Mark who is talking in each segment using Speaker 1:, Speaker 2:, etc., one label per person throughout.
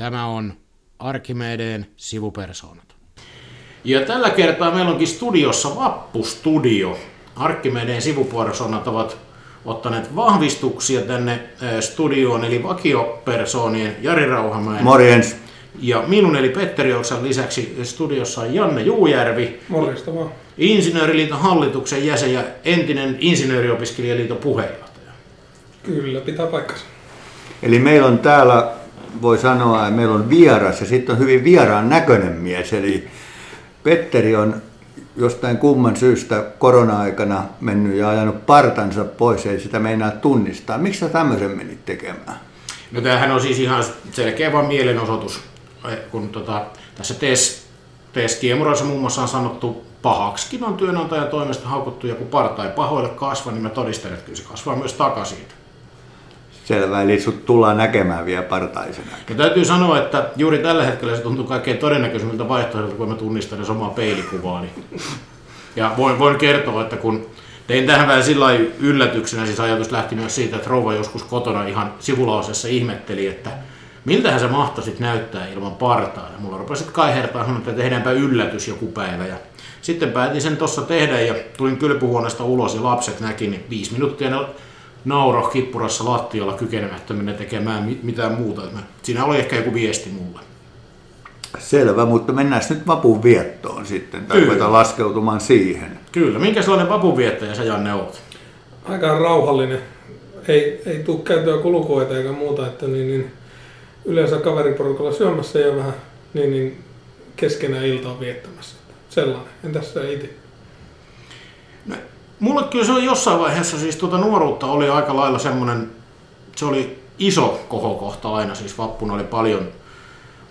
Speaker 1: Tämä on Arkimedeen sivupersoonat. Ja tällä kertaa meillä onkin studiossa Vappustudio. Arkimedeen sivupersoonat ovat ottaneet vahvistuksia tänne eh, studioon, eli vakiopersoonien Jari Rauhamäen.
Speaker 2: Morjens.
Speaker 1: Ja minun eli Petteri Oksan lisäksi studiossa on Janne Juujärvi.
Speaker 3: Morjesta vaan.
Speaker 1: Insinööriliiton hallituksen jäsen ja entinen insinööriopiskelijaliiton puheenjohtaja.
Speaker 3: Kyllä, pitää paikkansa.
Speaker 2: Eli meillä on täällä, voi sanoa, että meillä on vieras ja sitten on hyvin vieraan näköinen mies. Eli Petteri on jostain kumman syystä korona-aikana mennyt ja ajanut partansa pois, ei sitä meinaa tunnistaa. Miksi sä tämmöisen menit tekemään?
Speaker 1: No tämähän on siis ihan selkeä vain mielenosoitus, Eh, kun tota, tässä TES, TES-kiemuroissa muun muassa on sanottu pahaksikin on työnantajan toimesta haukuttu joku parta ei pahoille kasva, niin mä todistan, että kyllä se kasvaa myös takaisin.
Speaker 2: Selvä, eli sut tullaan näkemään vielä partaisena.
Speaker 1: Ja täytyy sanoa, että juuri tällä hetkellä se tuntuu kaikkein todennäköisimmiltä vaihtoehdolta, kun mä tunnistan edes omaa peilikuvaani. Ja voin, voin kertoa, että kun tein tähän vähän sillä yllätyksenä, siis ajatus lähti myös siitä, että rouva joskus kotona ihan sivulausessa ihmetteli, että miltähän se mahtaisi näyttää ilman partaa. Ja mulla rupesi kaihertaa, sanoa, että tehdäänpä yllätys joku päivä. Ja sitten päätin sen tuossa tehdä ja tulin kylpyhuoneesta ulos ja lapset näki, niin viisi minuuttia ne nauro kippurassa lattialla kykenemättöminen tekemään mit- mitään muuta. Siinä oli ehkä joku viesti mulle.
Speaker 2: Selvä, mutta mennään nyt vapun viettoon sitten, tai
Speaker 1: Kyllä.
Speaker 2: ruvetaan laskeutumaan siihen.
Speaker 1: Kyllä, minkä sellainen vapunviettäjä sä Janne oot?
Speaker 3: Aika rauhallinen. Ei, ei tule käytyä kulukoita eikä muuta, että niin, niin yleensä kaveriporukalla syömässä ja vähän niin, niin keskenään iltaa viettämässä. Sellainen. Entäs sä itse?
Speaker 1: Mulle kyllä se oli jossain vaiheessa, siis tuota nuoruutta oli aika lailla semmoinen, se oli iso kohokohta aina, siis vappuna oli paljon,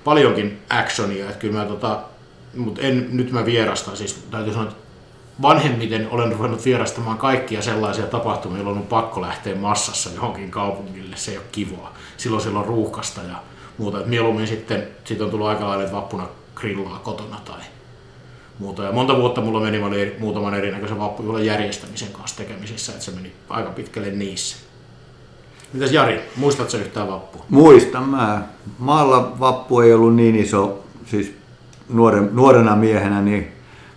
Speaker 1: paljonkin actionia, että kyllä mä tota, mutta en, nyt mä vierastan, siis täytyy sanoa, että vanhemmiten olen ruvennut vierastamaan kaikkia sellaisia tapahtumia, jolloin on pakko lähteä massassa johonkin kaupungille, se ei ole kivaa. Silloin silloin ruuhkasta ja muuta, että mieluummin sitten, sitten on tullut aika lailla, että vappuna grillaa kotona tai muuta. Ja monta vuotta mulla meni, mä olin muutaman erinäköisen vappujuhlan järjestämisen kanssa tekemisissä, että se meni aika pitkälle niissä. Mitäs Jari, muistatko yhtään vappua?
Speaker 2: Muistan mä. Maalla vappu ei ollut niin iso, siis nuoren, nuorena miehenä, niin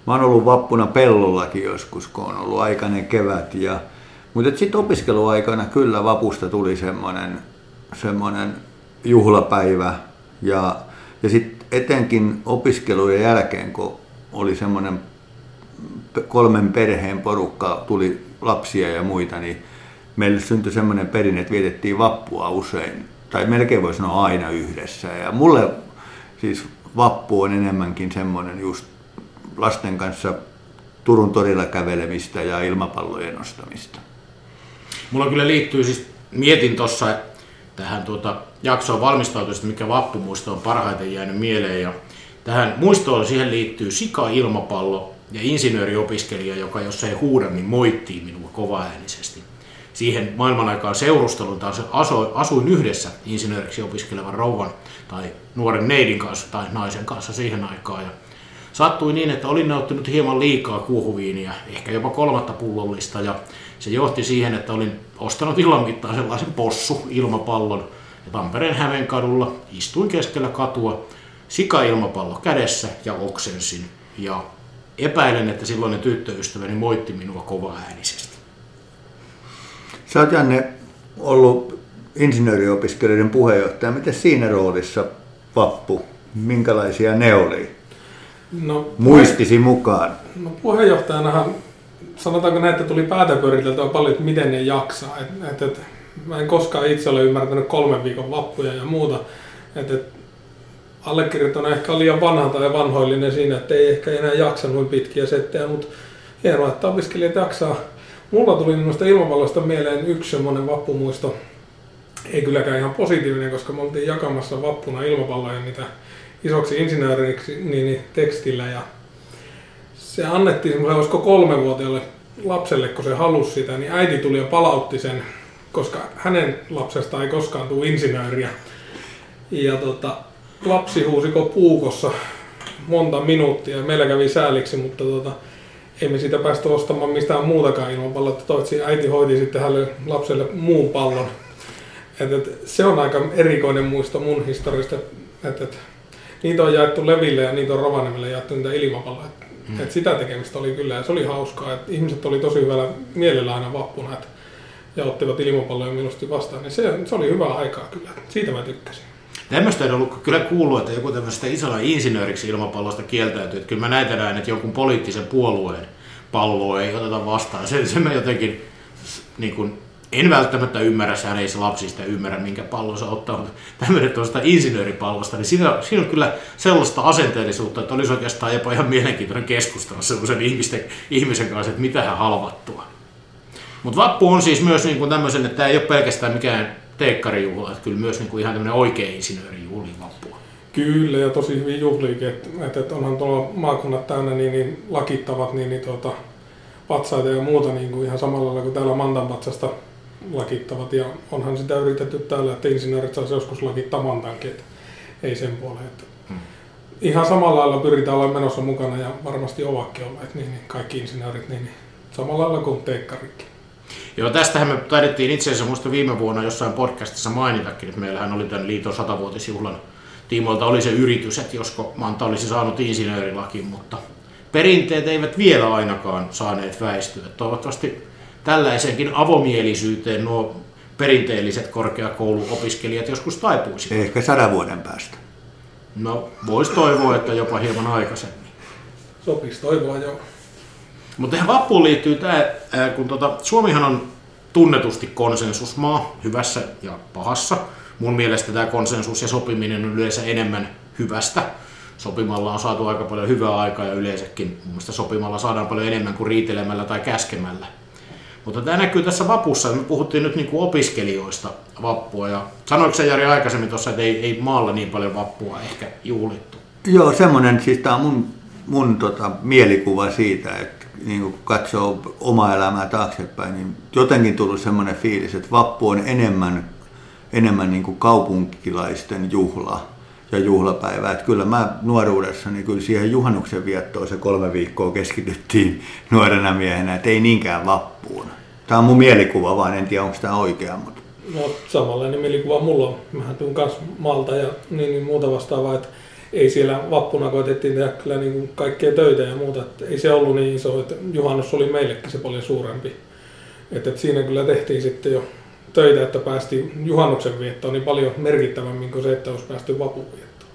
Speaker 2: mä oon ollut vappuna pellollakin joskus, kun on ollut aikainen kevät. Ja, mutta sitten opiskeluaikana kyllä vapusta tuli semmoinen, semmoinen juhlapäivä. Ja, ja sitten etenkin opiskelujen jälkeen, kun oli semmoinen kolmen perheen porukka, tuli lapsia ja muita, niin meille syntyi semmoinen perinne, että vietettiin vappua usein, tai melkein voi sanoa aina yhdessä. Ja mulle siis vappu on enemmänkin semmoinen just lasten kanssa Turun torilla kävelemistä ja ilmapallojen nostamista.
Speaker 1: Mulla kyllä liittyy siis, mietin tuossa tähän tuota jaksoon valmistautuista, mikä vappumuisto on parhaiten jäänyt mieleen. Ja tähän muistoon siihen liittyy sika-ilmapallo ja insinööriopiskelija, joka jos ei huuda, niin moittii minua kovaäänisesti. Siihen maailman aikaan seurustelun taas asu- asuin yhdessä insinööriksi opiskelevan rouvan tai nuoren neidin kanssa tai naisen kanssa siihen aikaan. Ja Sattui niin, että olin nauttinut hieman liikaa kuohuviiniä, ehkä jopa kolmatta pullollista, ja se johti siihen, että olin ostanut illan mittaan sellaisen possu-ilmapallon, ja Tampereen Hämeenkadulla istuin keskellä katua, sika-ilmapallo kädessä ja oksensin, ja epäilen, että silloinen tyttöystäväni moitti minua kovaäänisesti.
Speaker 2: Sä oot Janne ollut insinööriopiskelijoiden puheenjohtaja. Miten siinä roolissa vappu? Minkälaisia ne oli?
Speaker 3: No,
Speaker 2: Muistisi mukaan.
Speaker 3: No puheenjohtajanahan, sanotaanko näin, että tuli päätä pyöriteltyä paljon, että miten ne jaksaa. Et, et, et, mä en koskaan itse ole ymmärtänyt kolmen viikon vappuja ja muuta. Et, et, allekirjoittanut ehkä liian vanha tai vanhoillinen siinä, että ei ehkä enää jaksa noin pitkiä settejä, mutta hienoa, että opiskelijat jaksaa. Mulla tuli noista ilmapallosta mieleen yksi semmoinen vappumuisto, ei kylläkään ihan positiivinen, koska me oltiin jakamassa vappuna ilmapalloja niitä isoksi insinööriksi niin, niin tekstillä ja se annettiin semmoiselle, olisiko kolmevuotiaalle lapselle, kun se halusi sitä, niin äiti tuli ja palautti sen, koska hänen lapsesta ei koskaan tule insinööriä. Ja tota, lapsi huusiko puukossa monta minuuttia. Meillä kävi sääliksi, mutta tota, ei me siitä päästä ostamaan mistään muutakaan ilmapalloa. että Toitsi äiti hoiti sitten hänelle lapselle muun pallon. Et, et, se on aika erikoinen muisto mun historiasta. Et, et, niitä on jaettu Leville ja niitä on Rovaniemelle jaettu niitä ilmapalloja. Et,
Speaker 1: Mm.
Speaker 3: et sitä tekemistä oli kyllä ja se oli hauskaa. Et ihmiset oli tosi hyvällä mielellä aina vappuna et, ja ottivat ilmapalloja mieluusti vastaan. Niin se, se oli hyvää aikaa kyllä. Siitä mä tykkäsin.
Speaker 1: Tämmöistä en ollut kyllä kuullut, että joku tämmöistä isolla insinööriksi ilmapallosta kieltäytyy. Että kyllä mä näitä näen, että jonkun poliittisen puolueen palloa ei oteta vastaan. Sen, sen mä jotenkin niin kuin, en välttämättä ymmärrä, sehän ei se lapsi sitä ymmärrä, minkä pallon se ottaa, mutta tämmöinen tuosta insinööripallosta, niin siinä, siinä on kyllä sellaista asenteellisuutta, että olisi oikeastaan jopa ihan mielenkiintoinen keskustella sellaisen ihmisten, ihmisen kanssa, että mitä hän halvattua. Mutta vappu on siis myös niin kuin tämmöisen, että tämä ei ole pelkästään mikään teekkarijuhla, että kyllä myös niin kuin ihan tämmöinen oikea insinöörijuhli vappua.
Speaker 3: Kyllä, ja tosi hyvin juhliikin, että et, et onhan tuolla maakunnat täynnä niin, niin lakittavat niin, niin tuota, patsaita ja muuta niin kuin ihan samalla lailla kuin täällä Mantan patsasta lakittavat. Ja onhan sitä yritetty täällä, että insinöörit saisi joskus lakittaa Mantankin, että ei sen puoleen. Että
Speaker 1: Hmm.
Speaker 3: Ihan samalla lailla pyritään olemaan menossa mukana ja varmasti ovatkin olleet niin, niin kaikki insinöörit niin, niin samalla lailla kuin teekkarikki.
Speaker 1: Joo, tästähän me taidettiin itse asiassa muista viime vuonna jossain podcastissa mainitakin, että meillähän oli tämän liiton satavuotisjuhlan tiimoilta oli se yritys, että josko Manta olisi saanut insinöörilakin, mutta perinteet eivät vielä ainakaan saaneet väistyä. Toivottavasti tällaisenkin avomielisyyteen nuo perinteelliset korkeakouluopiskelijat joskus taipuisivat.
Speaker 2: Ehkä sadan vuoden päästä.
Speaker 1: No, voisi toivoa, että jopa hieman aikaisemmin.
Speaker 3: Sopisi toivoa jo.
Speaker 1: Mutta tähän vappuun liittyy tämä, kun tota, Suomihan on tunnetusti konsensusmaa hyvässä ja pahassa. Mun mielestä tämä konsensus ja sopiminen on yleensä enemmän hyvästä. Sopimalla on saatu aika paljon hyvää aikaa ja yleensäkin mun mielestä sopimalla saadaan paljon enemmän kuin riitelemällä tai käskemällä. Mutta tämä näkyy tässä vapussa. Me puhuttiin nyt niinku opiskelijoista vappua. Ja sanoiko se Jari aikaisemmin tuossa, että ei, ei maalla niin paljon vappua ehkä juhlittu?
Speaker 2: Joo, semmoinen, siis tämä on mun, mun tota, mielikuva siitä, että niin kun katsoo omaa elämää taaksepäin, niin jotenkin tullut semmoinen fiilis, että vappu on enemmän, enemmän niin kuin kaupunkilaisten juhla ja juhlapäivä. Että kyllä mä nuoruudessa, niin kyllä siihen juhannuksen viettoon se kolme viikkoa keskityttiin nuorena miehenä, että ei niinkään vappuun. Tämä on mun mielikuva, vaan en tiedä onko tämä oikea, mutta
Speaker 3: No samanlainen mielikuva mulla on. Mähän tuun kans maalta ja niin, niin muuta vastaavaa, että ei siellä vappuna koetettiin tehdä kyllä niin kuin kaikkea töitä ja muuta. Että ei se ollut niin iso, että juhannus oli meillekin se paljon suurempi. Että, että siinä kyllä tehtiin sitten jo töitä, että päästiin juhannuksen viettoon niin paljon merkittävämmin kuin se, että olisi päästy vapun viettoon.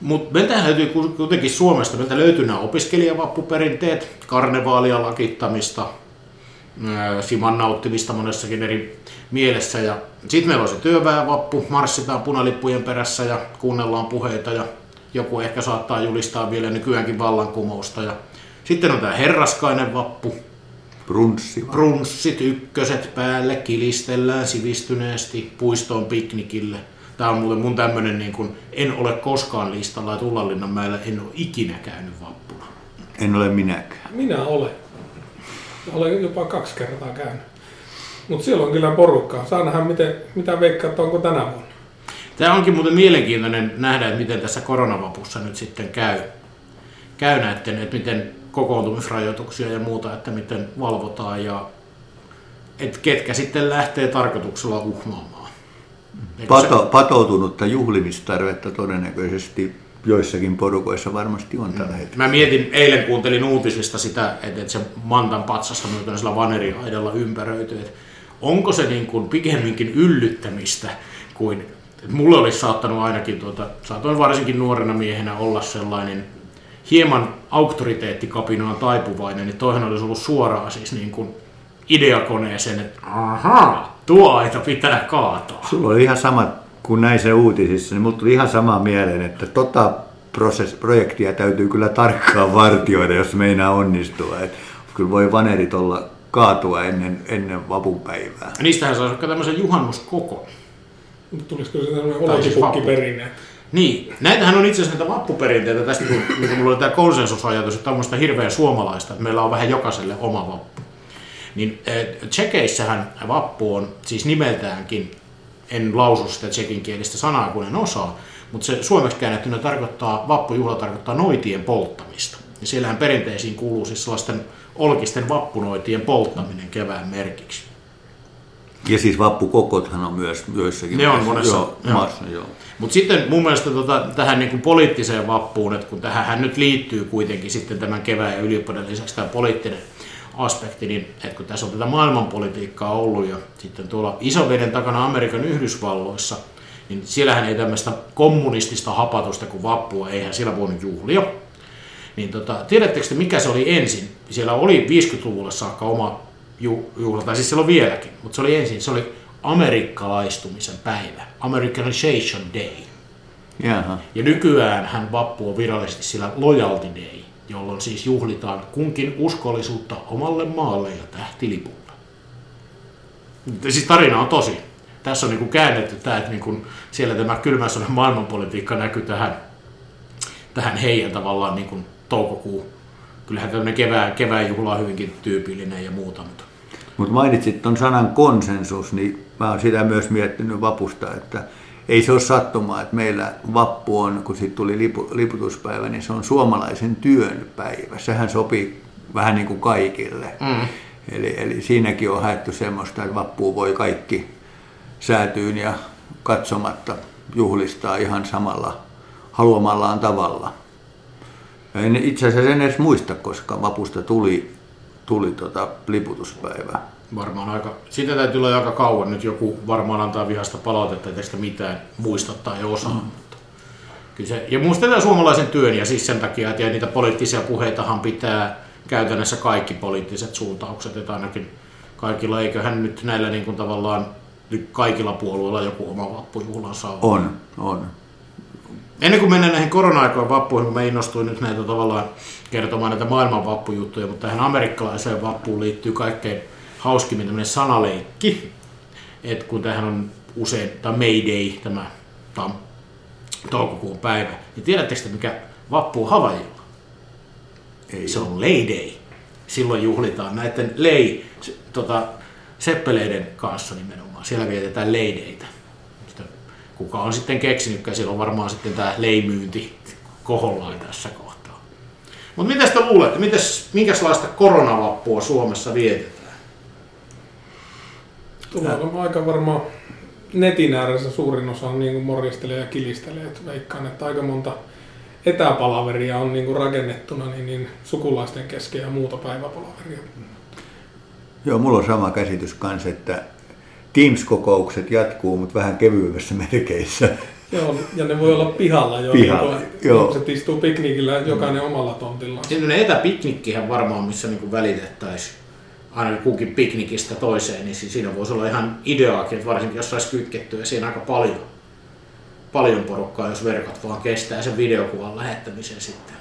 Speaker 1: Mutta meiltähän löytyy ku- kuitenkin Suomesta, meiltä löytyy nämä opiskelijavappuperinteet, karnevaalia, lakittamista, siman nauttimista monessakin eri mielessä. Ja sitten meillä on se työväenvappu, marssitaan punalippujen perässä ja kuunnellaan puheita ja joku ehkä saattaa julistaa vielä nykyäänkin vallankumousta. Ja sitten on tämä herraskainen vappu,
Speaker 2: brunssi
Speaker 1: brunssit, ykköset päälle, kilistellään sivistyneesti puistoon piknikille. Tämä on muuten mun tämmönen, niin kun, en ole koskaan listalla, että Ullanlinnanmäellä en ole ikinä käynyt vappuna.
Speaker 2: En ole minäkään.
Speaker 3: Minä olen. Olen jopa kaksi kertaa käynyt. Mutta siellä on kyllä porukkaa. Saa nähdä, miten, mitä veikkaat, onko tänä vuonna.
Speaker 1: Tämä onkin muuten mielenkiintoinen nähdä, että miten tässä koronavapussa nyt sitten käy. Käy näiden, että miten kokoontumisrajoituksia ja muuta, että miten valvotaan ja että ketkä sitten lähtee tarkoituksella uhmaamaan. Eikö se-
Speaker 2: Pato, patoutunutta juhlimistarvetta todennäköisesti joissakin porukoissa varmasti on tällä hetkellä.
Speaker 1: Mä mietin, eilen kuuntelin uutisista sitä, että, että se Mantan patsassa on tällaisella vaneriaidalla ympäröity, että onko se niin kuin pikemminkin yllyttämistä kuin, että mulle olisi saattanut ainakin, tuota, saatoin varsinkin nuorena miehenä olla sellainen hieman auktoriteettikapinaan taipuvainen, niin toihan olisi ollut suoraan siis niin kuin ideakoneeseen, että ahaa, tuo aita pitää kaataa.
Speaker 2: Sulla oli ihan sama, kun näin se uutisissa, niin mulla tuli ihan sama mieleen, että tota proses, projektia täytyy kyllä tarkkaan vartioida, jos meinaa onnistua. Et kyllä voi vanerit olla kaatua ennen, ennen vapunpäivää.
Speaker 1: Niistähän saisi vaikka tämmöisen juhannuskoko.
Speaker 3: Tulisiko se tämmöinen
Speaker 1: siis
Speaker 3: olkipukki
Speaker 1: Niin, näitähän on itse asiassa näitä vappuperinteitä tästä, kun niin kun mulla oli tämä konsensusajatus, että tämmöistä hirveän suomalaista, että meillä on vähän jokaiselle oma vappu. Niin eh, Tsekeissähän vappu on siis nimeltäänkin, en lausu sitä tsekinkielistä sanaa, kun en osaa, mutta se suomeksi käännettynä tarkoittaa, vappujuhla tarkoittaa noitien polttamista. Ja siellähän perinteisiin kuuluu siis sellaisten olkisten vappunoitien polttaminen kevään merkiksi.
Speaker 2: Ja siis vappukokothan on myös joissakin
Speaker 1: Ne on monessa,
Speaker 2: joo,
Speaker 1: joo.
Speaker 2: maassa, joo.
Speaker 1: Mutta sitten mun mielestä tota, tähän niin kuin poliittiseen vappuun, että kun tähän nyt liittyy kuitenkin sitten tämän kevään ja ylipäätään lisäksi tämä poliittinen aspekti, niin että kun tässä on tätä maailmanpolitiikkaa ollut ja sitten tuolla isoveden takana Amerikan Yhdysvalloissa, niin siellähän ei tämmöistä kommunistista hapatusta kuin vappua, eihän siellä voinut juhlia. Niin tota, tiedättekö te, mikä se oli ensin? Siellä oli 50-luvulle saakka oma ju- juhla, tai siis siellä on vieläkin, mutta se oli ensin, se oli amerikkalaistumisen päivä, Americanization Day.
Speaker 2: Jaha.
Speaker 1: Ja nykyään hän vappu on virallisesti sillä Loyalty Day, jolloin siis juhlitaan kunkin uskollisuutta omalle maalle ja tähtilipulle. Siis tarina on tosi. Tässä on niinku käännetty tämä, että niinku siellä tämä kylmän maailmanpolitiikka näkyy tähän, tähän heidän tavallaan niinku toukokuun. Kyllähän tämmöinen kevään, kevään juhla on hyvinkin tyypillinen ja muuta, mutta
Speaker 2: Mutta mainitsit tuon sanan konsensus, niin mä oon sitä myös miettinyt vapusta, että ei se ole sattumaa, että meillä vappu on, kun siitä tuli lipu, liputuspäivä, niin se on suomalaisen työn päivä. Sehän sopii vähän niin kuin kaikille.
Speaker 1: Mm.
Speaker 2: Eli, eli siinäkin on haettu semmoista, että vappuun voi kaikki säätyyn ja katsomatta juhlistaa ihan samalla haluamallaan tavalla. En itse asiassa en edes muista, koska vapusta tuli, tuli tota liputuspäivä.
Speaker 1: varmaan aika, siitä täytyy olla aika kauan. Nyt joku varmaan antaa vihasta palautetta, ettei sitä mitään muista tai osaa. Mm. Mutta kyllä se, ja muistetaan suomalaisen työn ja siis sen takia, että niitä poliittisia puheitahan pitää käytännössä kaikki poliittiset suuntaukset, että ainakin kaikilla, eiköhän nyt näillä niin kuin tavallaan nyt kaikilla puolueilla joku oma vappujuhlansa on.
Speaker 2: On, on.
Speaker 1: Ennen kuin mennään näihin korona-aikojen vappuihin, kun mä innostuin nyt näitä tavallaan kertomaan näitä maailman vappujuttuja, mutta tähän amerikkalaiseen vappuun liittyy kaikkein hauskimmin tämmöinen sanaleikki, että kun tähän on usein, tai May Day, tämä tam, toukokuun päivä, niin tiedättekö te, mikä vappu on Havaijilla?
Speaker 2: Ei
Speaker 1: Se on Lay Day. Silloin juhlitaan näiden lei, tota, seppeleiden kanssa nimenomaan. Siellä vietetään. Sitä, kuka on sitten keksinytkään, siellä on varmaan sitten tämä leimyynti kohollaan tässä kohtaa. Mutta mitä te luulette, mites, minkälaista koronavappua Suomessa vietetään?
Speaker 3: Tulee olemaan aika varmaan netin ääressä suurin osa on niin kuin morjestelee ja kilistelee. Et veikkaan, että aika monta etäpalaveria on niin kuin rakennettuna niin, niin sukulaisten kesken ja muuta päiväpalaveria.
Speaker 2: Joo, mulla on sama käsitys kanssa, että Teams-kokoukset jatkuu, mutta vähän kevyemmässä merkeissä.
Speaker 3: Joo, ja ne voi olla pihalla jo.
Speaker 2: Pihalla,
Speaker 3: niin kuin,
Speaker 2: joo.
Speaker 3: Ihmiset istuu piknikillä jokainen omalla tontillaan.
Speaker 1: Sitten etäpiknikkihän varmaan, missä niinku välitettäisiin aina kukin piknikistä toiseen, niin si- siinä voisi olla ihan ideaakin, että varsinkin jos saisi kytkettyä siihen aika paljon, paljon porukkaa, jos verkot vaan kestää sen videokuvan lähettämisen sitten.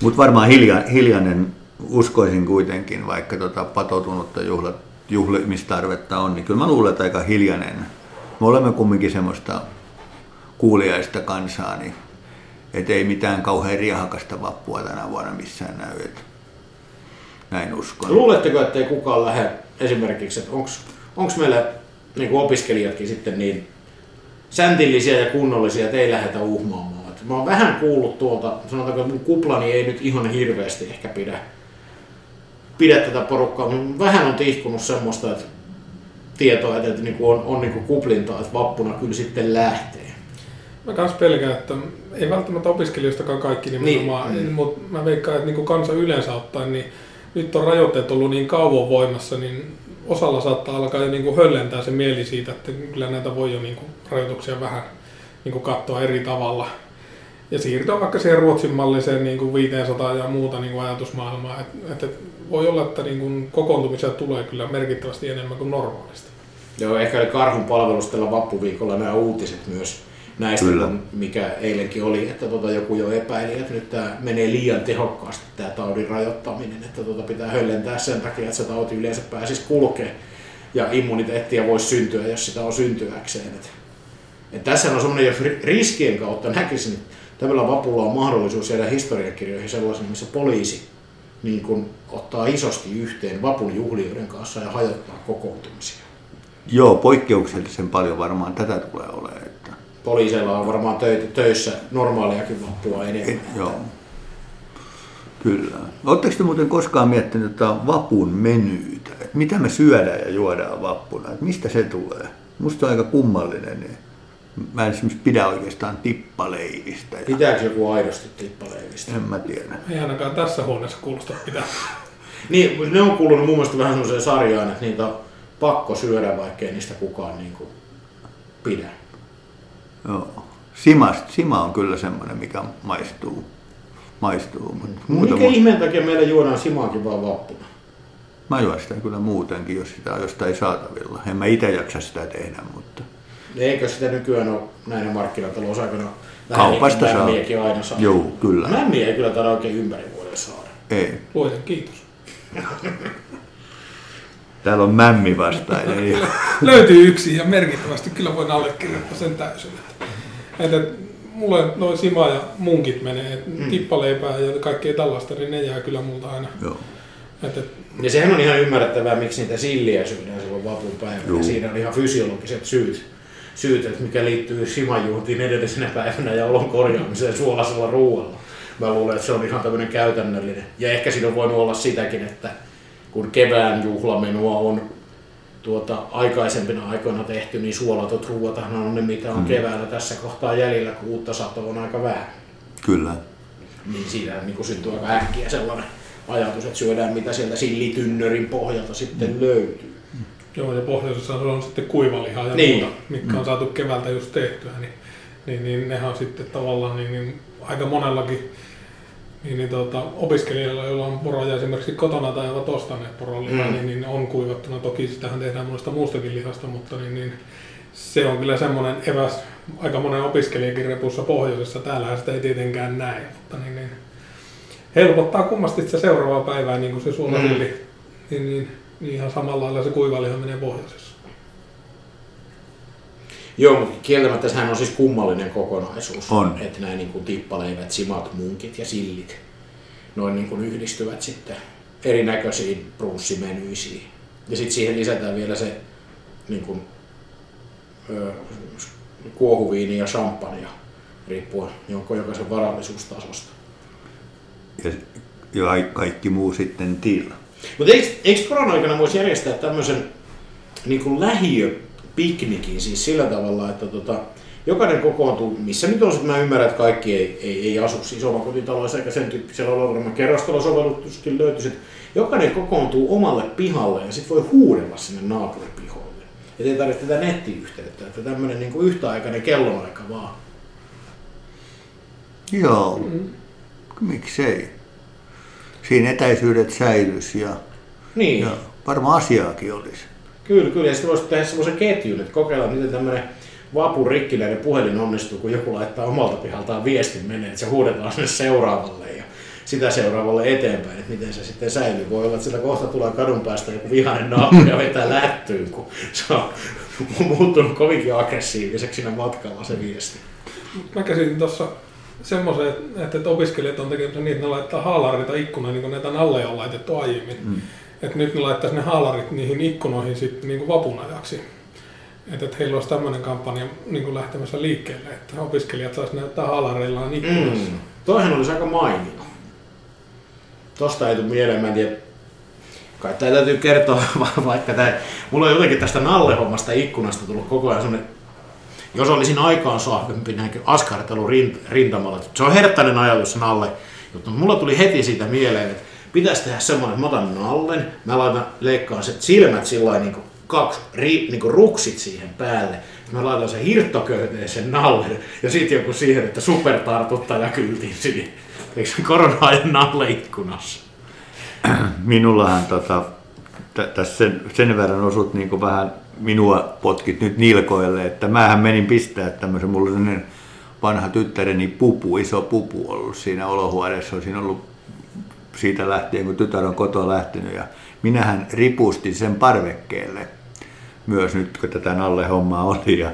Speaker 2: Mutta varmaan hilja, hiljainen uskoisin kuitenkin, vaikka tota patoutunutta juhla, juhlimistarvetta on, niin kyllä mä luulen, että aika hiljainen. Me olemme kumminkin semmoista kuuliaista kansaa, niin et ei mitään kauhean riehakasta vappua tänä vuonna missään näy. Et näin uskon.
Speaker 1: Luuletteko, että ei kukaan lähde esimerkiksi, että onko meillä niin opiskelijatkin sitten niin säntillisiä ja kunnollisia, että ei lähdetä uhmaamaan. Et mä oon vähän kuullut tuolta, sanotaanko, että mun kuplani ei nyt ihan hirveästi ehkä pidä, pidä tätä porukkaa, mutta vähän on tihkunut semmoista, että tietoa, että, että niin on, on niin kuplintaa, että vappuna kyllä sitten lähtee.
Speaker 3: Mä kans pelkään, että ei välttämättä opiskelijoistakaan kaikki nimenomaan,
Speaker 1: Niin.
Speaker 3: niin. mutta mä veikkaan, että niin kansa yleensä ottaen, niin nyt on rajoitteet ollut niin kauan voimassa, niin osalla saattaa alkaa jo niin kuin höllentää se mieli siitä, että kyllä näitä voi jo niin kuin rajoituksia vähän niin kuin katsoa eri tavalla. Ja siirtyä vaikka siihen Ruotsin malliseen niin kuin 500 ja muuta niin kuin ajatusmaailmaa. Et, et, et voi olla, että niin kuin kokoontumisia tulee kyllä merkittävästi enemmän kuin normaalisti.
Speaker 1: Joo, ehkä oli Karhun palvelustella vappuviikolla nämä uutiset myös näistä,
Speaker 2: Kyllä.
Speaker 1: mikä eilenkin oli, että tota joku jo epäili, että nyt tämä menee liian tehokkaasti tämä taudin rajoittaminen, että tota pitää höllentää sen takia, että se tauti yleensä pääsisi kulkee ja immuniteettia voisi syntyä, jos sitä on syntyäkseen. Et, et tässä on semmoinen, jos ri- riskien kautta näkisin, että tällä vapulla on mahdollisuus jäädä historiankirjoihin sellaisen, missä poliisi niin kun ottaa isosti yhteen vapun juhlijoiden kanssa ja hajottaa kokoontumisia.
Speaker 2: Joo, poikkeuksellisen paljon varmaan tätä tulee olemaan. Että,
Speaker 1: poliiseilla on varmaan töitä, töissä normaaliakin vappua enemmän.
Speaker 2: et, joo. Kyllä. Oletteko te muuten koskaan miettinyt että vapun menyytä? Että mitä me syödään ja juodaan vappuna? Että mistä se tulee? Musta on aika kummallinen. Niin mä en esimerkiksi pidä oikeastaan tippaleivistä. Ja
Speaker 1: Pitääkö joku aidosti tippaleivistä?
Speaker 2: en mä tiedä.
Speaker 3: Ei ainakaan tässä huoneessa kuulosta pitää.
Speaker 1: Niin, ne on kuulunut mun mielestä vähän sellaiseen sarjaan, että niitä on pakko syödä, vaikkei niistä kukaan niin kuin pidä.
Speaker 2: Joo. Simast, sima on kyllä semmoinen, mikä maistuu. maistuu mutta muuta
Speaker 1: Mikä
Speaker 2: mu-
Speaker 1: ihmeen takia meillä juodaan simaakin vaan vappuna?
Speaker 2: mä juon sitä kyllä muutenkin, jos sitä on jostain saatavilla. En mä itse jaksa sitä tehdä, mutta
Speaker 1: Eikö sitä nykyään ole näinä markkinatalousaikana
Speaker 2: Kaupasta saa.
Speaker 1: mämmiäkin aina saa?
Speaker 2: Joo, kyllä.
Speaker 1: Mämmiä ei kyllä taida oikein ympäri vuoden saada.
Speaker 2: ei.
Speaker 3: Luojan kiitos.
Speaker 2: Täällä on mämmi vastainen.
Speaker 3: Löytyy yksi ja merkittävästi kyllä voin allekirjoittaa sen täysin. Että, että mulle noin sima ja munkit menee, että
Speaker 1: Mm.
Speaker 3: tippaleipää ja kaikkea tällaista, niin ne jää kyllä multa aina.
Speaker 2: Joo.
Speaker 3: Että,
Speaker 1: Ja sehän on ihan ymmärrettävää, miksi niitä silliä syödään silloin vapun päivänä. Siinä on ihan fysiologiset syyt, syyt että mikä liittyy simajuontiin edellisenä päivänä ja olon korjaamiseen suolaisella ruoalla. Mä luulen, että se on ihan tämmöinen käytännöllinen. Ja ehkä siinä on voinut olla sitäkin, että kun kevään juhlamenua on tuota, aikaisempina aikoina tehty, niin suolatot ruuathan on ne, mitä on keväällä tässä kohtaa jäljellä, kun uutta satoa on aika vähän.
Speaker 2: Kyllä.
Speaker 1: Niin siinä niin syntyy aika äkkiä sellainen ajatus, että syödään mitä sieltä sillitynnörin pohjalta sitten löytyy.
Speaker 3: Joo, ja pohjoisessa se on sitten kuivalihaa ja
Speaker 1: Niin.
Speaker 3: muuta, mitkä on saatu keväältä just tehtyä, niin, niin, niin nehän on sitten tavallaan niin, niin aika monellakin niin, niin tuota, opiskelijoilla, joilla on poroja esimerkiksi kotona tai ovat ostaneet porolihaa,
Speaker 1: Mm.
Speaker 3: niin, niin on kuivattuna. Toki sitähän tehdään monesta muustakin lihasta, mutta niin, niin, se on kyllä semmoinen eväs aika monen opiskelijakin repussa pohjoisessa. Täällähän sitä ei tietenkään näe, mutta niin, niin, helpottaa kummasti sitä seuraavaa päivää, niin kuin se suolasilli,
Speaker 1: Mm.
Speaker 3: niin, niin, niin ihan samalla lailla se kuivaliha menee pohjoisessa.
Speaker 1: Joo, mutta kieltämättä sehän on siis kummallinen kokonaisuus.
Speaker 2: On.
Speaker 1: Että nämä niin kuin tippaleivät, simat, munkit ja sillit noin niin kuin yhdistyvät sitten erinäköisiin prussimenyisiin. Ja sitten siihen lisätään vielä se niin kuin, ö, kuohuviini ja champagne, riippuen jonko jokaisen varallisuustasosta.
Speaker 2: Ja, ja kaikki muu sitten tila.
Speaker 1: Mutta eikö, eikö korona-aikana voisi järjestää tämmöisen niin kuin lähiöpiknikin siis sillä tavalla, että tota, jokainen kokoontuu, missä nyt on, mä ymmärrän, että kaikki ei, ei, ei asu siis omakotitaloissa eikä sen tyyppisellä alueella, kerrostalosovellutuskin löytyisi, että jokainen kokoontuu omalle pihalle ja sitten voi huudella sinne naapuripihoille. Et ei tarvitse tätä nettiyhteyttä, että tämmöinen niin kuin yhtäaikainen kellonaika vaan.
Speaker 2: Joo, mm. miksei. Siinä etäisyydet säilys ja,
Speaker 1: Niin.
Speaker 2: ja varmaan asiaakin olisi.
Speaker 1: Kyllä, kyllä. Ja sitten voisi tehdä semmoisen ketjun, että kokeilla, miten tämmöinen vapun rikkinäinen puhelin onnistuu, kun joku laittaa omalta pihaltaan viestin menee, että se huudetaan sinne seuraavalle ja sitä seuraavalle eteenpäin, että miten se sitten säilyy. Voi olla, että sillä kohta tulee kadun päästä joku vihainen naapuri ja vetää lättyyn, kun se on muuttunut kovinkin aggressiiviseksi siinä matkalla se viesti.
Speaker 3: Mä käsitin tuossa semmoisen, että, että opiskelijat on tekemässä niin, että ne laittaa haalareita ikkunaan, niin kuin näitä alle on laitettu aiemmin. Mm. Että nyt ne laittaisi ne haalarit niihin ikkunoihin sitten niin kuin vapun ajaksi. Että, että heillä olisi tämmöinen kampanja niin kuin lähtemässä liikkeelle, että opiskelijat saisi näyttää haalareillaan ikkunassa.
Speaker 1: Mm. Toihan olisi aika mainio. Tosta ei tule mieleen, mä en tiedä. Kai täytyy kertoa, va- vaikka tää, mulla on jotenkin tästä nallehommasta ikkunasta tullut koko ajan semmonen, jos olisin aikaan saavempi näin askartelu rint, rintamalla. Se on herttainen ajatus nalle, mutta mulla tuli heti siitä mieleen, että pitäisi tehdä semmoinen, että mä otan nallen, mä laitan, leikkaan se silmät sillä niin kuin kaksi ri, niin kuin ruksit siihen päälle. Mä laitan sen hirttoköyteisen nallen ja sitten joku siihen, että supertartuttaja kyltin siihen. Eikö se korona-ajan nalle ikkunassa?
Speaker 2: Minullahan tota, tä- tässä sen, sen verran osut niin kuin vähän minua potkit nyt nilkoille, että mähän menin pistää tämmöisen, mulla on vanha tyttäreni pupu, iso pupu ollut siinä olohuoneessa, on siinä ollut siitä lähtien, kun tytär on kotoa lähtenyt. Ja minähän ripustin sen parvekkeelle myös nyt, kun tätä Nalle hommaa oli. Ja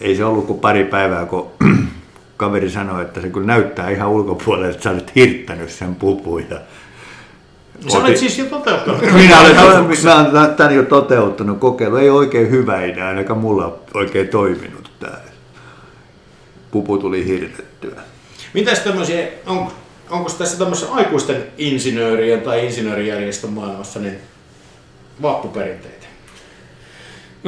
Speaker 2: ei se ollut kuin pari päivää, kun kaveri sanoi, että se kyllä näyttää ihan ulkopuolelle, että sä olet hirttänyt sen pupun. Ja
Speaker 1: Sä olet siis jo toteuttanut.
Speaker 2: minä olen, mä olen tämän jo toteuttanut kokeilu. Ei oikein hyvä idea, ainakaan mulla oikein toiminut tämä. Pupu tuli hirtettyä.
Speaker 1: Mitäs tämmöisiä, on, onko tässä tämmöisessä aikuisten insinöörien tai insinöörijärjestön maailmassa niin vappuperinteitä?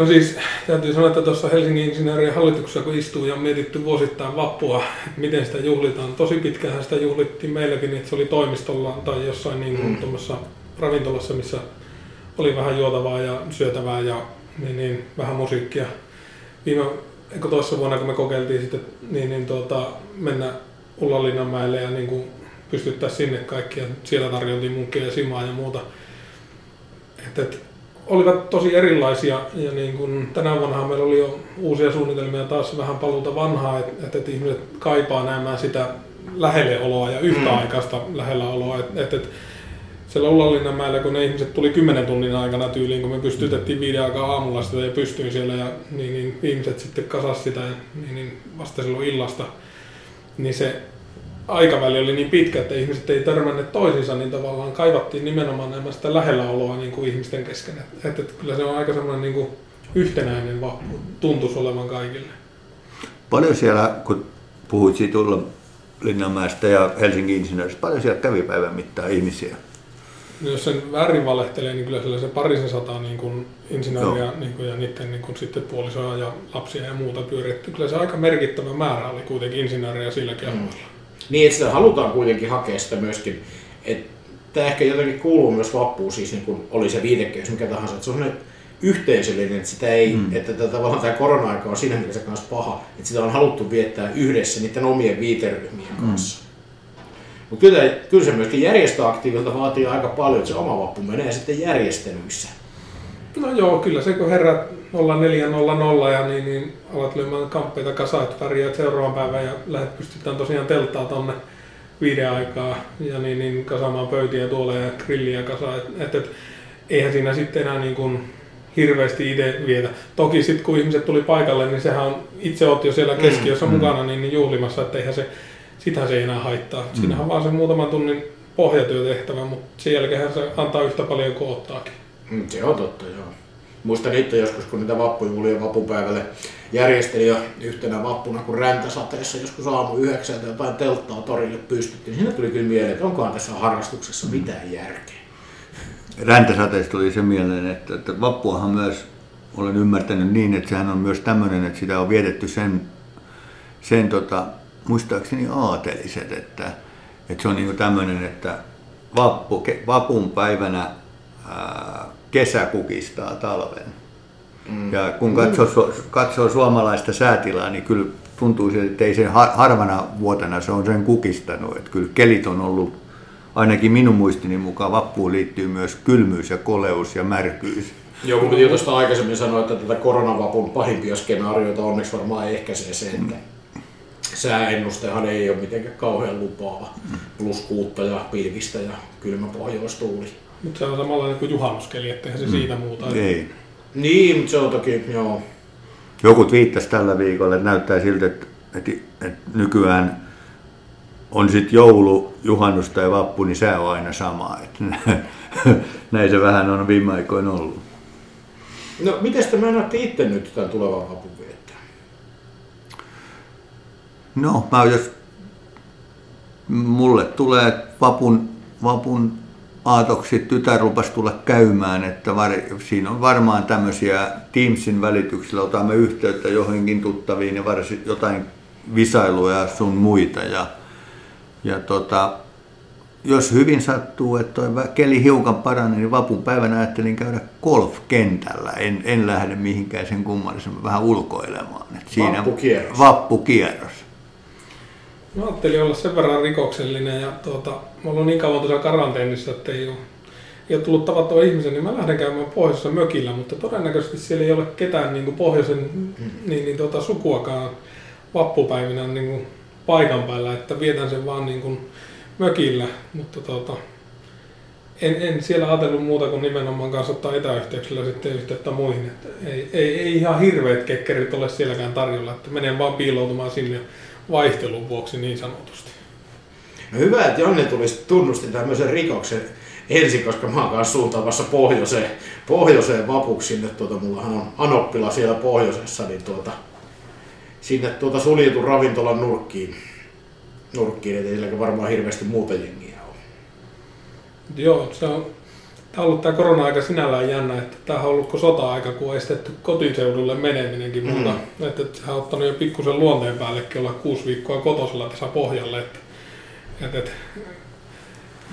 Speaker 3: No siis täytyy sanoa, että tuossa Helsingin insinöörien hallituksessa kun istuu ja on mietitty vuosittain vappua, että miten sitä juhlitaan. Tosi pitkään sitä juhlittiin meilläkin, että se oli toimistolla tai jossain niin kuin mm. ravintolassa, missä oli vähän juotavaa ja syötävää ja niin, niin, vähän musiikkia. Viime, eikö toissa vuonna, kun me kokeiltiin sitten niin, niin tuota, mennä Ullalinnanmäelle ja niin kuin pystyttäisiin sinne kaikki ja siellä tarjoltiin munkkeja ja simaa ja muuta. Et, et, olivat tosi erilaisia ja niin kuin tänä vuonna meillä oli jo uusia suunnitelmia taas vähän paluuta vanhaa, että et, et ihmiset kaipaa näemään sitä lähelleoloa ja yhtäaikaista mm. lähelläoloa. Et, et, et, siellä Ullalinnanmäellä, kun ne ihmiset tuli 10 tunnin aikana tyyliin, kun me pystytettiin viiden aikaa aamulla sitä ja pystyin siellä ja niin, niin ihmiset sitten kasas sitä ja niin, niin vasta silloin illasta, niin se aikaväli oli niin pitkä, että ihmiset ei törmänneet toisiinsa, niin tavallaan kaivattiin nimenomaan nämä sitä lähelläoloa niin kuin ihmisten kesken. Että, että, että kyllä se on aika semmoinen niin kuin yhtenäinen vappu, tuntuisi olevan kaikille.
Speaker 2: Paljon siellä, kun puhuit siitä Linnanmäestä ja Helsingin insinööristä, paljon siellä kävi päivän mittaan ihmisiä?
Speaker 3: No jos sen väärin valehtelee, niin kyllä se parisen sataa niin kuin insinööriä niin kuin, ja niiden niin kuin sitten puolisoja ja lapsia ja muuta pyöritty. Kyllä se aika merkittävä määrä oli kuitenkin insinööriä silläkin mm. alueella.
Speaker 1: Niin, että sitä halutaan kuitenkin hakea sitä myöskin. Että tämä ehkä jotenkin kuuluu myös vappuun, siis niin kuin oli se viitekehys mikä tahansa, että se on yhteisöllinen, että sitä ei, mm. että tämä, tavallaan tämä korona-aika on siinä mielessä kanssa paha, että sitä on haluttu viettää yhdessä niiden omien viiteryhmien mm. kanssa. Mm. Mutta kyllä, kyllä se myöskin järjestöaktiivilta vaatii aika paljon, että se oma vappu menee sitten järjestelyissä.
Speaker 3: No joo, kyllä se kun herrat 0400 ja niin, niin alat lyömään kamppeita kasaan, että pärjäät seuraavan päivän ja lähdet pystytään tosiaan telttaa tonne viiden aikaa ja niin, niin kasaamaan pöytiä tuolla ja grilliä kasaan. Et, et, et, eihän siinä sitten enää niin kuin hirveästi itse vietä. Toki sitten kun ihmiset tuli paikalle, niin sehän on, itse olet jo siellä keskiössä mm, mukana niin, niin juhlimassa, että eihän se, sitähän se ei enää haittaa. Mm. Siinähän on vaan se muutaman tunnin pohjatyötehtävä, mutta sen jälkeen se antaa yhtä paljon kuin ottaakin.
Speaker 1: Mm, se on totta, joo. Muistan itse joskus, kun niitä vappujuhlia vappupäivälle järjesteli jo yhtenä vappuna, kun räntäsateessa joskus aamu yhdeksältä jotain telttaa torille pystyttiin. Siinä tuli kyllä mieleen, että onkohan tässä harrastuksessa mm. mitään järkeä.
Speaker 2: Räntäsateessa tuli se mieleen, että, että vappuahan myös olen ymmärtänyt niin, että sehän on myös tämmöinen, että sitä on vietetty sen, sen tota, muistaakseni aateliset, että, että se on niin tämmöinen, että vappu, vapun päivänä ää, kesä kukistaa talven. Mm. Ja kun katsoo, katsoo suomalaista säätilaa, niin kyllä tuntuu, että ei se harvana vuotena se on sen kukistanut. Että kyllä kelit on ollut, ainakin minun muistini mukaan, vappuun liittyy myös kylmyys ja koleus ja märkyys.
Speaker 1: Joo, kun piti tuosta aikaisemmin sanoa, että tätä koronavapun pahimpia skenaarioita onneksi varmaan ehkäisee se, että mm. sääennustehan ei ole mitenkään kauhean lupaava. Mm. Plus kuutta ja pilvistä ja kylmä pohjoistuuli.
Speaker 3: Mutta se on samanlainen kuin juhannuskeli, ettei se mm. siitä muuta.
Speaker 2: Ei.
Speaker 1: Niin, mutta se on toki, joo.
Speaker 2: Joku twiittasi tällä viikolla, että näyttää siltä, että, että, että nykyään on sitten joulu, juhannus tai vappu, niin se on aina sama. Että näin se vähän on viime aikoina ollut.
Speaker 1: No, miten te mennätte itse nyt tämän tulevan vapun viettää?
Speaker 2: No, mä jos mulle tulee vapun, vapun aatoksi tytär rupesi tulla käymään, että var, siinä on varmaan tämmöisiä Teamsin välityksillä, otamme yhteyttä johonkin tuttaviin ja varsin jotain visailuja sun muita. Ja, ja tota, jos hyvin sattuu, että toi keli hiukan parani, niin vapun päivänä ajattelin käydä golfkentällä. En, en lähde mihinkään sen kummallisemmin vähän ulkoilemaan. Et
Speaker 1: siinä vappukierros.
Speaker 2: Vappukierros.
Speaker 3: Mä ajattelin olla sen verran rikoksellinen ja tuota, mä olen niin kauan tuossa karanteenissa, että ei ole, ei ole tullut tavattua ihmisen, niin mä lähden käymään pohjoisessa mökillä, mutta todennäköisesti siellä ei ole ketään niin kuin pohjoisen niin, niin tuota, sukuakaan vappupäivinä niin kuin paikan päällä, että vietän sen vaan niin kuin mökillä, mutta tuota, en, en siellä ajatellut muuta kuin nimenomaan kanssa ottaa etäyhteyksillä sitten yhteyttä muihin. Että ei, ei, ei ihan hirveät kekkerit ole sielläkään tarjolla, että menen vaan piiloutumaan sinne vaihtelun vuoksi niin sanotusti.
Speaker 1: No hyvä, että Janne tulisi tunnusti tämmöisen rikoksen ensin, koska mä oon kanssa suuntaamassa pohjoiseen, pohjoiseen vapuksi sinne. Tuota, mullahan on Anoppila siellä pohjoisessa, niin tuota, sinne tuota suljetun ravintolan nurkkiin nurkkiin, että ei silläkään varmaan hirveästi muuta jengiä ole.
Speaker 3: Joo, se on ollut tämä korona-aika sinällään jännä, että tämä on ollut sota-aika, kun on estetty kotiseudulle meneminenkin mm. muuta. Että, että sehän on ottanut jo pikkusen luonteen päällekin olla kuusi viikkoa kotosella tässä pohjalle. Että, että, että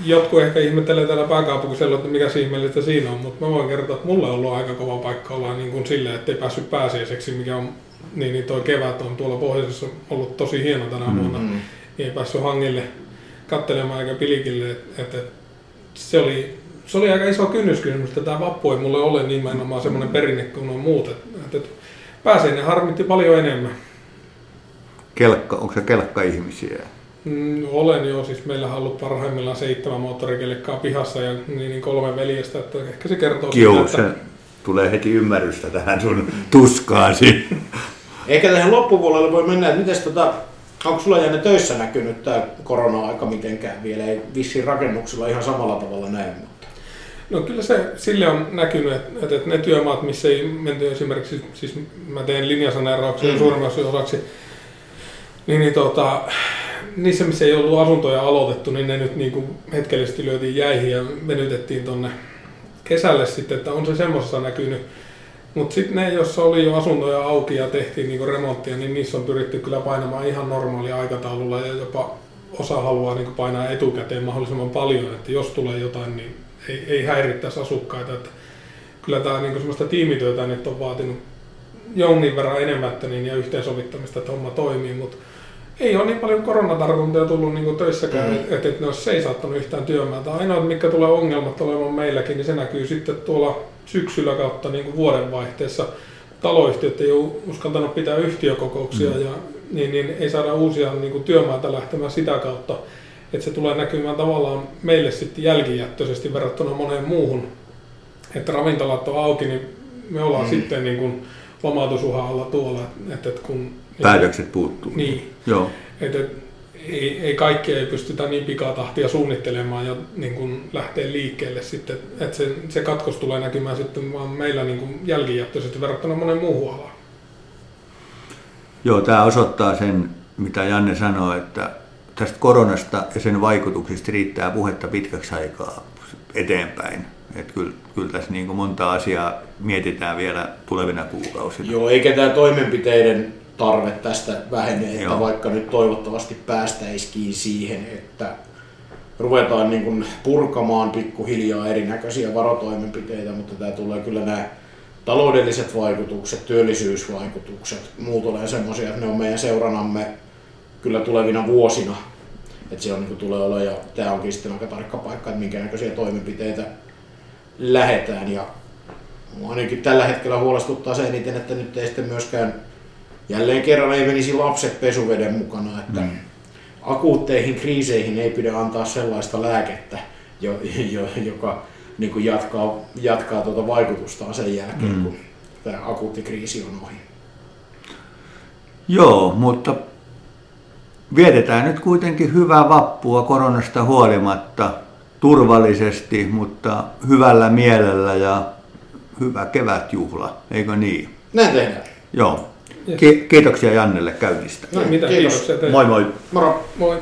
Speaker 3: jotkut ehkä ihmettelee täällä pääkaupunkiseudulla, että mikä ihmeellistä siinä on, mutta mä voin kertoa, että mulla on ollut aika kova paikka olla niin kuin silleen, että ei päässyt pääsiäiseksi, mikä on, niin, niin toi kevät on tuolla pohjoisessa ollut tosi hieno tänä mm-hmm. vuonna. Mm-hmm. Ei päässyt hangille kattelemaan eikä pilikille, että, että se oli, se oli aika iso kynnyskysymys, että tämä vappu ei mulle ole nimenomaan semmoinen perinne kuin on muut. Että, että pääsiäinen harmitti paljon enemmän.
Speaker 2: Kelkka, onko se kelkka-ihmisiä?
Speaker 3: Mm, olen jo, siis meillä on ollut parhaimmillaan seitsemän moottorikelkkaa pihassa ja niin, niin kolme veljestä, että ehkä se kertoo
Speaker 2: Joo, siitä, että... tulee heti ymmärrystä tähän sun tuskaasi.
Speaker 1: Ehkä tähän loppupuolelle voi mennä, että mites tota, onko sulla jäänyt töissä näkynyt tämä korona-aika mitenkään vielä? Ei vissiin rakennuksilla ihan samalla tavalla näin, mutta...
Speaker 3: No kyllä se sille on näkynyt, että, että ne työmaat, missä ei menty esimerkiksi, siis mä teen linjasaneerauksia mm. suurimmaksi osaksi, niin, niin tota, niissä, missä ei ollut asuntoja aloitettu, niin ne nyt niin kuin hetkellisesti lyötiin jäihin ja venytettiin tonne kesälle sitten, että on se semmoisessa näkynyt. Mutta sitten ne, joissa oli jo asuntoja auki ja tehtiin niinku remonttia, niin niissä on pyritty kyllä painamaan ihan normaalia aikataululla ja jopa osa haluaa niinku painaa etukäteen mahdollisimman paljon, että jos tulee jotain, niin ei, ei häirittäisi asukkaita. Että kyllä tämä niinku semmoista tiimityötä nyt on vaatinut jonkin verran enemmän niin, ja yhteensovittamista, että homma toimii, mutta ei ole niin paljon koronatartuntoja tullut niin kuin töissäkään, mm. että et ne olisi seisauttanut yhtään työmäärää. Ainoa, mikä tulee ongelmat olemaan meilläkin, niin se näkyy sitten tuolla syksyllä kautta niin kuin vuodenvaihteessa. Taloyhtiöt ei ole uskaltanut pitää yhtiökokouksia mm. ja niin, niin ei saada uusia niin kuin työmaata lähtemään sitä kautta. Että se tulee näkymään tavallaan meille sitten jälkijättöisesti verrattuna moneen muuhun. Että ravintolat on auki, niin me ollaan mm. sitten niin kuin lomautusuhalla tuolla. Että, että kun
Speaker 2: päätökset puuttuu.
Speaker 3: Niin. Joo. Et, et, ei, ei kaikkea ei pystytä niin pikatahtia suunnittelemaan ja niin kun lähteä liikkeelle sitten, että se, se katkos tulee näkymään sitten vaan meillä niin kun jälkijättöisesti verrattuna monen muuhun alaan.
Speaker 2: Joo, tämä osoittaa sen, mitä Janne sanoi, että tästä koronasta ja sen vaikutuksista riittää puhetta pitkäksi aikaa eteenpäin. Että kyllä, kyllä tässä niin kuin monta asiaa mietitään vielä tulevina kuukausina.
Speaker 1: Joo, eikä tämä toimenpiteiden tarve tästä vähenee, että Joo. vaikka nyt toivottavasti päästäisikin siihen, että ruvetaan niin kuin purkamaan pikkuhiljaa erinäköisiä varotoimenpiteitä, mutta tämä tulee kyllä nämä taloudelliset vaikutukset, työllisyysvaikutukset, muut tulee semmoisia, että ne on meidän seuranamme kyllä tulevina vuosina. Että se on, niin kuin tulee olla ja tämä onkin sitten aika tarkka paikka, että minkä näköisiä toimenpiteitä lähetään. Ja ainakin tällä hetkellä huolestuttaa se eniten, että nyt ei sitten myöskään jälleen kerran ei menisi lapset pesuveden mukana, että mm. akuutteihin kriiseihin ei pidä antaa sellaista lääkettä, jo, jo, joka niin kuin jatkaa, jatkaa tuota vaikutustaan sen jälkeen, mm. kun tämä akuutti kriisi on ohi.
Speaker 2: Joo, mutta vietetään nyt kuitenkin hyvää vappua koronasta huolimatta turvallisesti, mutta hyvällä mielellä ja hyvä kevätjuhla, eikö niin?
Speaker 1: Näin tehdään.
Speaker 2: Joo. Ki- kiitoksia Jannelle käynnistä.
Speaker 3: No, mitä, kiitos. kiitoksia
Speaker 2: Moi moi.
Speaker 1: Moro.
Speaker 3: Moi.